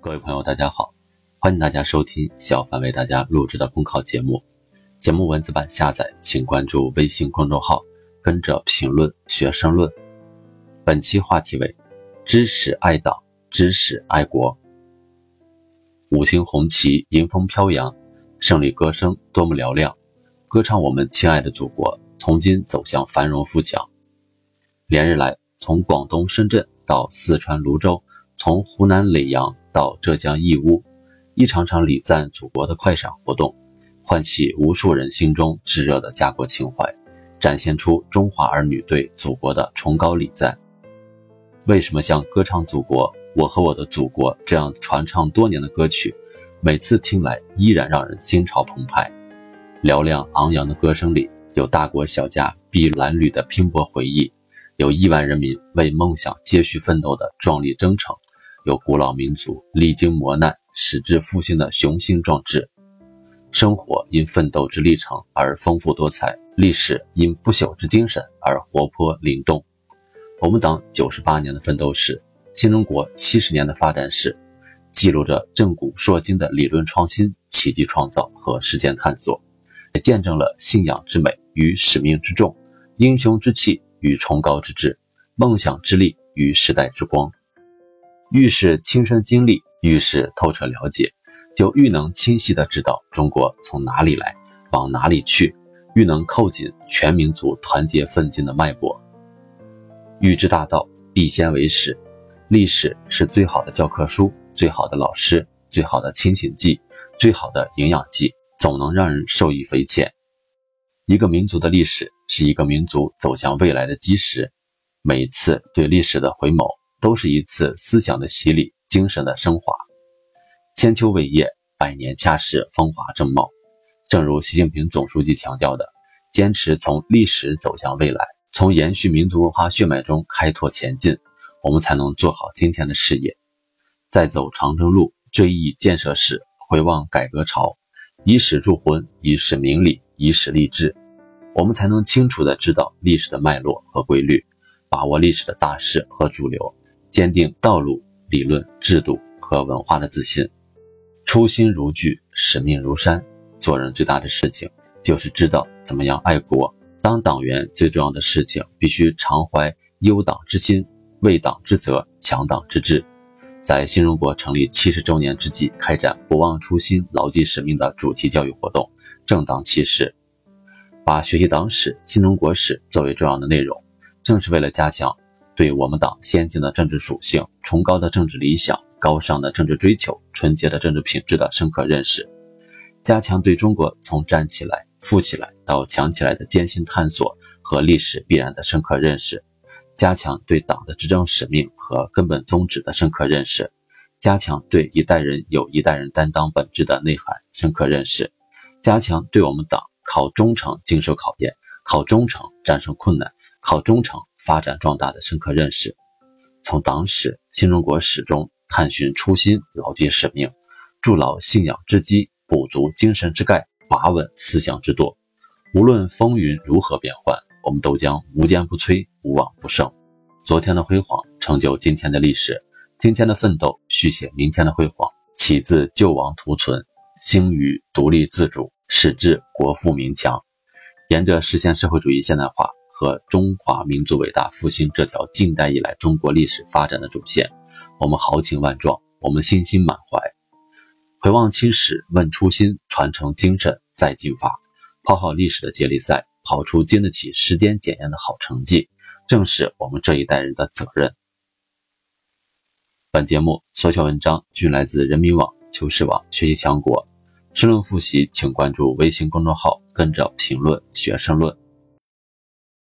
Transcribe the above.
各位朋友，大家好，欢迎大家收听小凡为大家录制的公考节目。节目文字版下载，请关注微信公众号，跟着评论学申论。本期话题为：知识爱党，知识爱国。五星红旗迎风飘扬，胜利歌声多么嘹亮，歌唱我们亲爱的祖国从今走向繁荣富强。连日来，从广东深圳到四川泸州，从湖南耒阳。到浙江义乌，一场场礼赞祖国的快闪活动，唤起无数人心中炙热的家国情怀，展现出中华儿女对祖国的崇高礼赞。为什么像歌唱祖国、我和我的祖国这样传唱多年的歌曲，每次听来依然让人心潮澎湃？嘹亮昂扬的歌声里，有大国小家碧蓝缕的拼搏回忆，有亿万人民为梦想接续奋斗的壮丽征程。有古老民族历经磨难矢志复兴的雄心壮志，生活因奋斗之历程而丰富多彩，历史因不朽之精神而活泼灵动。我们党九十八年的奋斗史，新中国七十年的发展史，记录着震古烁今的理论创新、奇迹创造和实践探索，也见证了信仰之美与使命之重，英雄之气与崇高之志，梦想之力与时代之光。愈是亲身经历，愈是透彻了解，就愈能清晰地知道中国从哪里来，往哪里去，愈能扣紧全民族团结奋进的脉搏。欲知大道，必先为史。历史是最好的教科书，最好的老师，最好的清醒剂，最好的营养剂，总能让人受益匪浅。一个民族的历史，是一个民族走向未来的基石。每一次对历史的回眸。都是一次思想的洗礼，精神的升华。千秋伟业，百年恰是风华正茂。正如习近平总书记强调的，坚持从历史走向未来，从延续民族文化血脉中开拓前进，我们才能做好今天的事业。再走长征路，追忆建设史，回望改革潮，以史铸魂，以史明理，以史立志，我们才能清楚地知道历史的脉络和规律，把握历史的大势和主流。坚定道路、理论、制度和文化的自信，初心如炬，使命如山。做人最大的事情就是知道怎么样爱国。当党员最重要的事情，必须常怀忧党之心，为党之责，强党之志。在新中国成立七十周年之际，开展不忘初心、牢记使命的主题教育活动，正当其时。把学习党史、新中国史作为重要的内容，正是为了加强。对我们党先进的政治属性、崇高的政治理想、高尚的政治追求、纯洁的政治品质的深刻认识，加强对中国从站起来、富起来到强起来的艰辛探索和历史必然的深刻认识，加强对党的执政使命和根本宗旨的深刻认识，加强对一代人有一代人担当本质的内涵深刻认识，加强对我们党靠忠诚经受考验、靠忠诚战胜困难、靠忠诚。发展壮大的深刻认识，从党史、新中国史中探寻初心，牢记使命，筑牢信仰之基，补足精神之钙，把稳思想之舵。无论风云如何变幻，我们都将无坚不摧，无往不胜。昨天的辉煌成就今天的历史，今天的奋斗续写明天的辉煌。起自救亡图存，兴于独立自主，始至国富民强。沿着实现社会主义现代化。和中华民族伟大复兴这条近代以来中国历史发展的主线，我们豪情万状，我们信心满怀。回望青史，问初心，传承精神，再进发。跑好历史的接力赛，跑出经得起时间检验的好成绩，正是我们这一代人的责任。本节目所选文章均来自人民网、求是网、学习强国。申论复习，请关注微信公众号，跟着评论学申论。